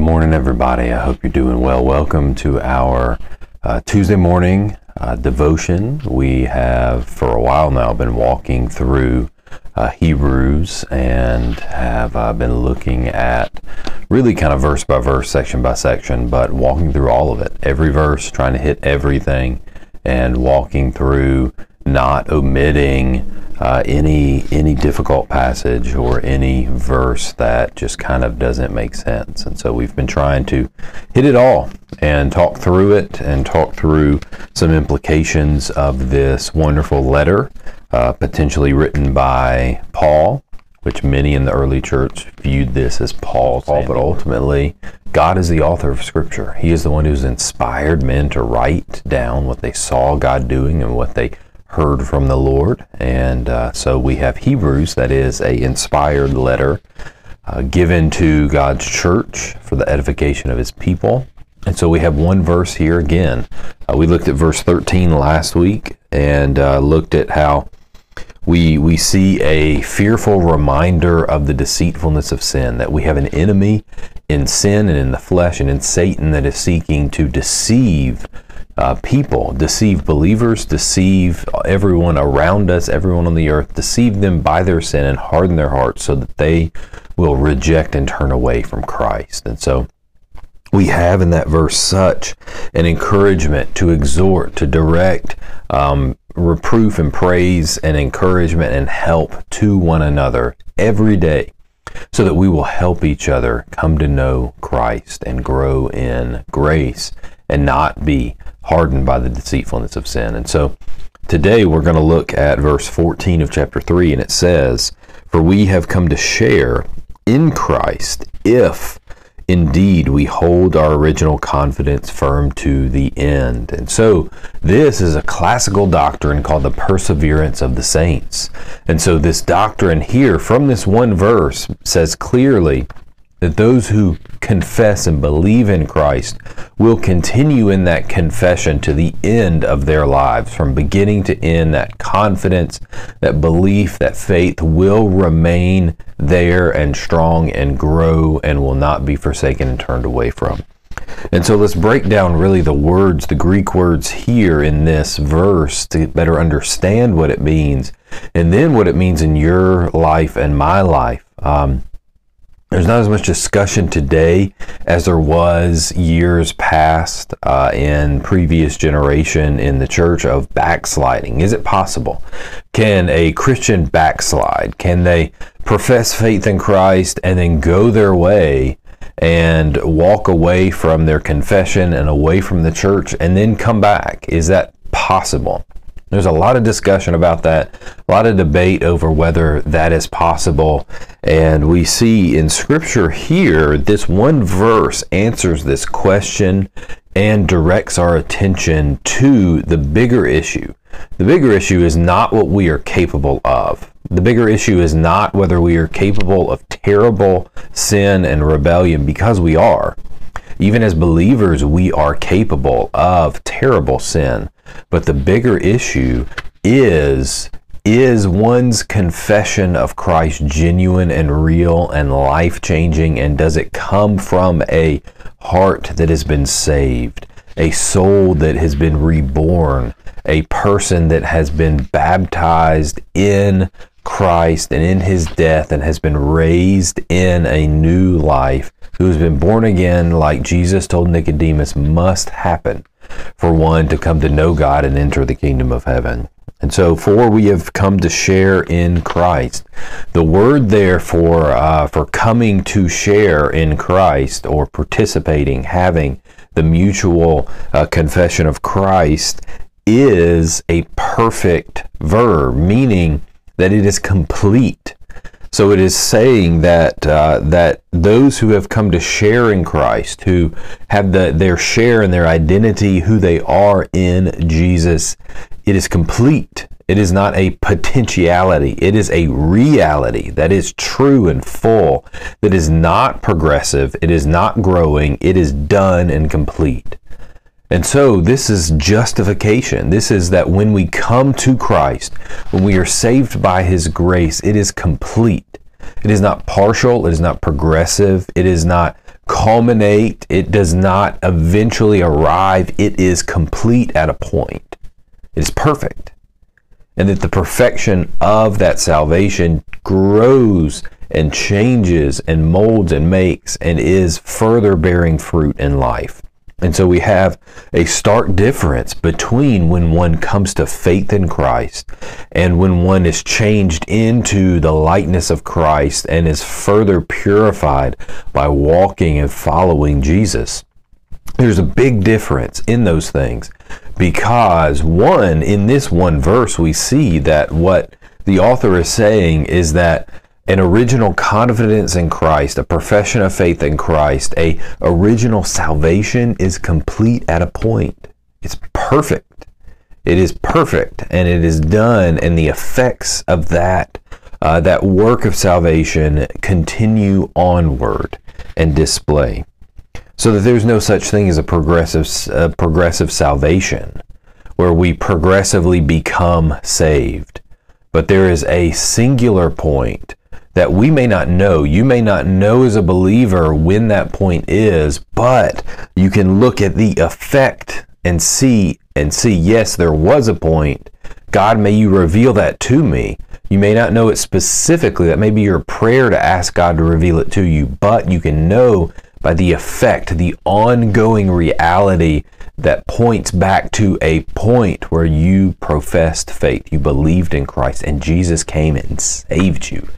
good morning, everybody. I hope you're doing well. Welcome to our uh, Tuesday morning uh, devotion. We have, for a while now, been walking through uh, Hebrews and have uh, been looking at really kind of verse by verse, section by section, but walking through all of it, every verse, trying to hit everything, and walking through not omitting uh, any any difficult passage or any verse that just kind of doesn't make sense. And so we've been trying to hit it all and talk through it and talk through some implications of this wonderful letter, uh, potentially written by Paul, which many in the early church viewed this as Paul's, Paul, but ultimately God is the author of Scripture. He is the one who's inspired men to write down what they saw God doing and what they heard from the Lord. And uh, so we have Hebrews, that is a inspired letter uh, given to God's church for the edification of his people. And so we have one verse here again. Uh, we looked at verse 13 last week and uh, looked at how we, we see a fearful reminder of the deceitfulness of sin, that we have an enemy in sin and in the flesh and in Satan that is seeking to deceive uh, people, deceive believers, deceive everyone around us, everyone on the earth, deceive them by their sin and harden their hearts so that they will reject and turn away from Christ. And so we have in that verse such an encouragement to exhort, to direct, um, reproof and praise and encouragement and help to one another every day so that we will help each other come to know Christ and grow in grace and not be hardened by the deceitfulness of sin. And so today we're going to look at verse 14 of chapter 3, and it says, For we have come to share in Christ if indeed we hold our original confidence firm to the end. And so this is a classical doctrine called the perseverance of the saints. And so this doctrine here from this one verse says clearly that those who confess and believe in Christ will continue in that confession to the end of their lives, from beginning to end. That confidence, that belief, that faith will remain there and strong and grow and will not be forsaken and turned away from. And so let's break down really the words, the Greek words here in this verse to better understand what it means, and then what it means in your life and my life. Um, there's not as much discussion today as there was years past uh, in previous generation in the church of backsliding. Is it possible? Can a Christian backslide? Can they profess faith in Christ and then go their way and walk away from their confession and away from the church and then come back? Is that possible? There's a lot of discussion about that, a lot of debate over whether that is possible. And we see in Scripture here, this one verse answers this question and directs our attention to the bigger issue. The bigger issue is not what we are capable of. The bigger issue is not whether we are capable of terrible sin and rebellion, because we are. Even as believers, we are capable of terrible sin. But the bigger issue is is one's confession of Christ genuine and real and life changing? And does it come from a heart that has been saved, a soul that has been reborn, a person that has been baptized in Christ and in his death and has been raised in a new life, who has been born again, like Jesus told Nicodemus, must happen for one to come to know God and enter the kingdom of heaven. And so, for we have come to share in Christ. The word there for, uh, for coming to share in Christ or participating, having the mutual uh, confession of Christ is a perfect verb, meaning that it is complete. So it is saying that uh, that those who have come to share in Christ, who have the, their share in their identity, who they are in Jesus, it is complete. It is not a potentiality. It is a reality that is true and full, that is not progressive. It is not growing. It is done and complete. And so this is justification. This is that when we come to Christ, when we are saved by his grace, it is complete. It is not partial, it is not progressive, it is not culminate, it does not eventually arrive. It is complete at a point. It is perfect. And that the perfection of that salvation grows and changes and molds and makes and is further bearing fruit in life. And so we have a stark difference between when one comes to faith in Christ and when one is changed into the likeness of Christ and is further purified by walking and following Jesus. There's a big difference in those things because, one, in this one verse, we see that what the author is saying is that an original confidence in Christ, a profession of faith in Christ, a original salvation is complete at a point. It's perfect. It is perfect and it is done and the effects of that uh, that work of salvation continue onward and display. So that there's no such thing as a progressive progressive salvation where we progressively become saved. But there is a singular point that we may not know. You may not know as a believer when that point is, but you can look at the effect and see and see, yes, there was a point. God, may you reveal that to me. You may not know it specifically. That may be your prayer to ask God to reveal it to you, but you can know by the effect, the ongoing reality that points back to a point where you professed faith. You believed in Christ and Jesus came and saved you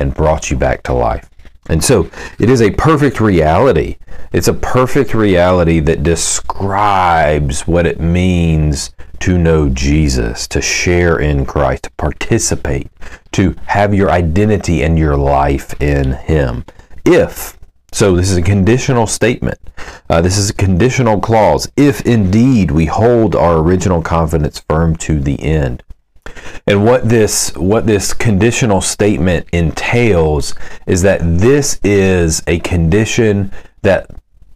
and brought you back to life. And so it is a perfect reality. It's a perfect reality that describes what it means to know Jesus, to share in Christ, to participate, to have your identity and your life in Him. If, so this is a conditional statement, uh, this is a conditional clause, if indeed we hold our original confidence firm to the end. And what this what this conditional statement entails is that this is a condition that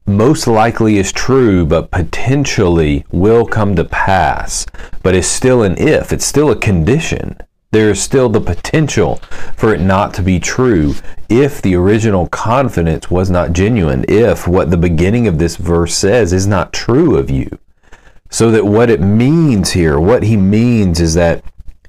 most likely is true, but potentially will come to pass, but it's still an if. It's still a condition. There is still the potential for it not to be true if the original confidence was not genuine, if what the beginning of this verse says is not true of you. So that what it means here, what he means is that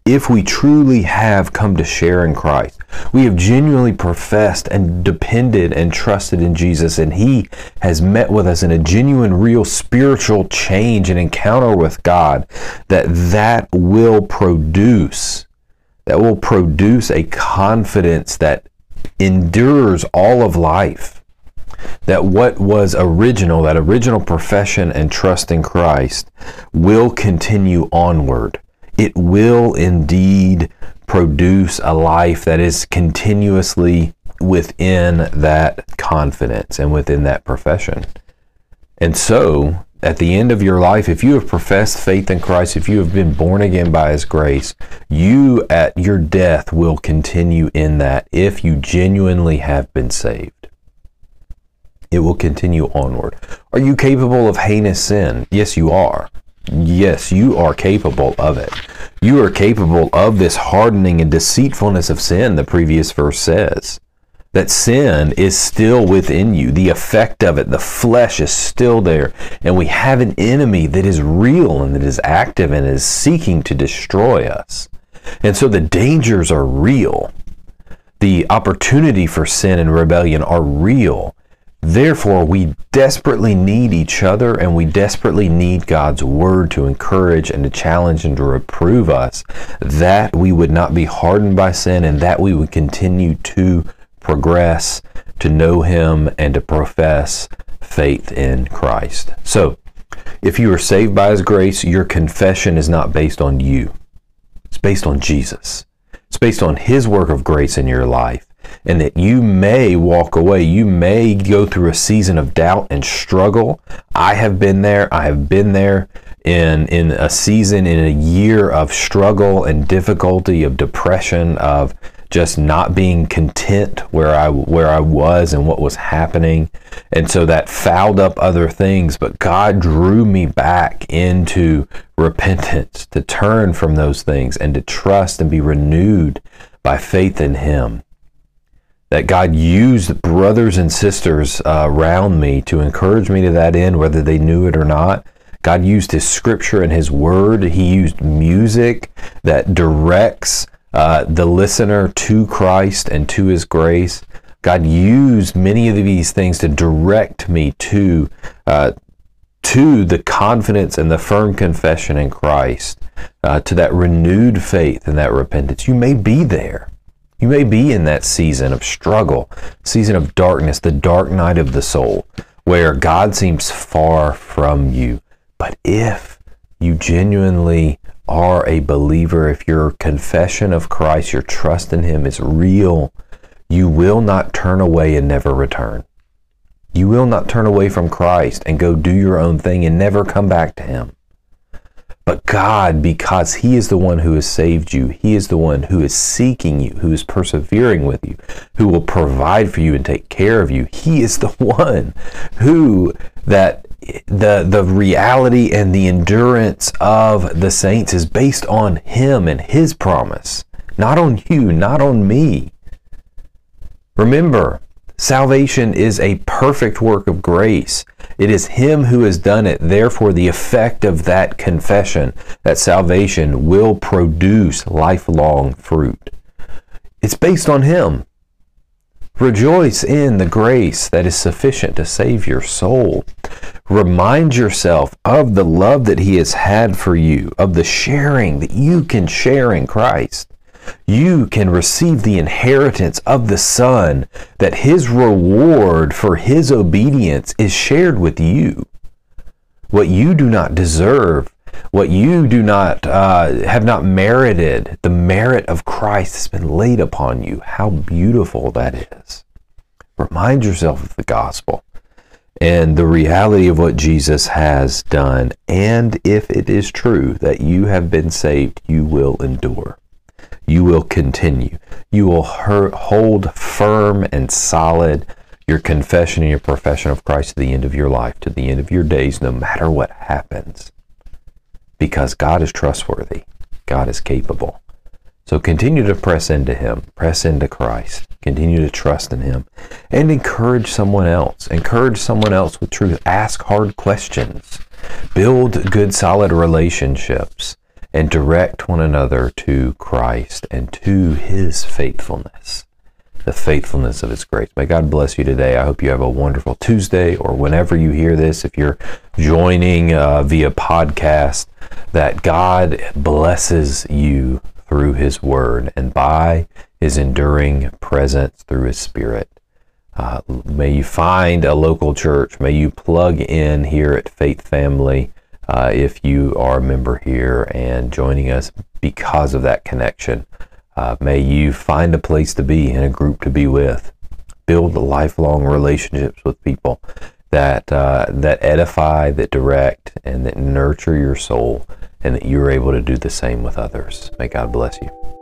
if we truly have come to share in Christ, we have genuinely professed and depended and trusted in Jesus, and He has met with us in a genuine, real spiritual change and encounter with God, that that will produce, that will produce a confidence that endures all of life. That what was original, that original profession and trust in Christ, will continue onward it will indeed produce a life that is continuously within that confidence and within that profession. And so, at the end of your life, if you have professed faith in Christ, if you have been born again by His grace, you at your death will continue in that if you genuinely have been saved. It will continue onward. Are you capable of heinous sin? Yes, you are. Yes, you are capable of it. You are capable of this hardening and deceitfulness of sin, the previous verse says. That sin is still within you. The effect of it, the flesh is still there. And we have an enemy that is real and that is active and is seeking to destroy us. And so the dangers are real. The opportunity for sin and rebellion are real. Therefore, we desperately need each other and we desperately need God's word to encourage and to challenge and to reprove us that we would not be hardened by sin and that we would continue to progress, to know Him, and to profess faith in Christ. So, if you are saved by His grace, your confession is not based on you, it's based on Jesus. It's based on His work of grace in your life and that you may walk away. You may go through a season of doubt and struggle. I have been there. I have been there in in a season in a year of struggle and difficulty of depression of just not being content where I where I was and what was happening and so that fouled up other things but God drew me back into repentance to turn from those things and to trust and be renewed by faith in him that God used brothers and sisters uh, around me to encourage me to that end, whether they knew it or not. God used His scripture and His word. He used music that directs uh, the listener to Christ and to His grace. God used many of these things to direct me to uh, to the confidence and the firm confession in Christ, uh, to that renewed faith and that repentance. You may be there. You may be in that season of struggle, season of darkness, the dark night of the soul, where God seems far from you. But if you genuinely are a believer, if your confession of Christ, your trust in Him is real, you will not turn away and never return. You will not turn away from Christ and go do your own thing and never come back to Him. But God, because He is the one who has saved you, He is the one who is seeking you, who is persevering with you, who will provide for you and take care of you. He is the one who that the the reality and the endurance of the saints is based on Him and His promise, not on you, not on me. Remember, Salvation is a perfect work of grace. It is Him who has done it. Therefore, the effect of that confession, that salvation, will produce lifelong fruit. It's based on Him. Rejoice in the grace that is sufficient to save your soul. Remind yourself of the love that He has had for you, of the sharing that you can share in Christ you can receive the inheritance of the Son, that his reward for his obedience is shared with you. What you do not deserve, what you do not uh, have not merited, the merit of Christ has been laid upon you. How beautiful that is. Remind yourself of the gospel and the reality of what Jesus has done. And if it is true that you have been saved, you will endure you will continue. You will hold firm and solid your confession and your profession of Christ to the end of your life, to the end of your days, no matter what happens. Because God is trustworthy, God is capable. So continue to press into Him, press into Christ, continue to trust in Him, and encourage someone else. Encourage someone else with truth. Ask hard questions, build good, solid relationships and direct one another to Christ and to his faithfulness, the faithfulness of his grace. May God bless you today. I hope you have a wonderful Tuesday or whenever you hear this, if you're joining uh, via podcast, that God blesses you through his word and by his enduring presence through his spirit. Uh, may you find a local church. May you plug in here at Faith Family uh, if you are a member here and joining us because of that connection. Uh, may you find a place to be and a group to be with. Build lifelong relationships with people that uh, that edify, that direct, and that nurture your soul, and that you're able to do the same with others. May God bless you.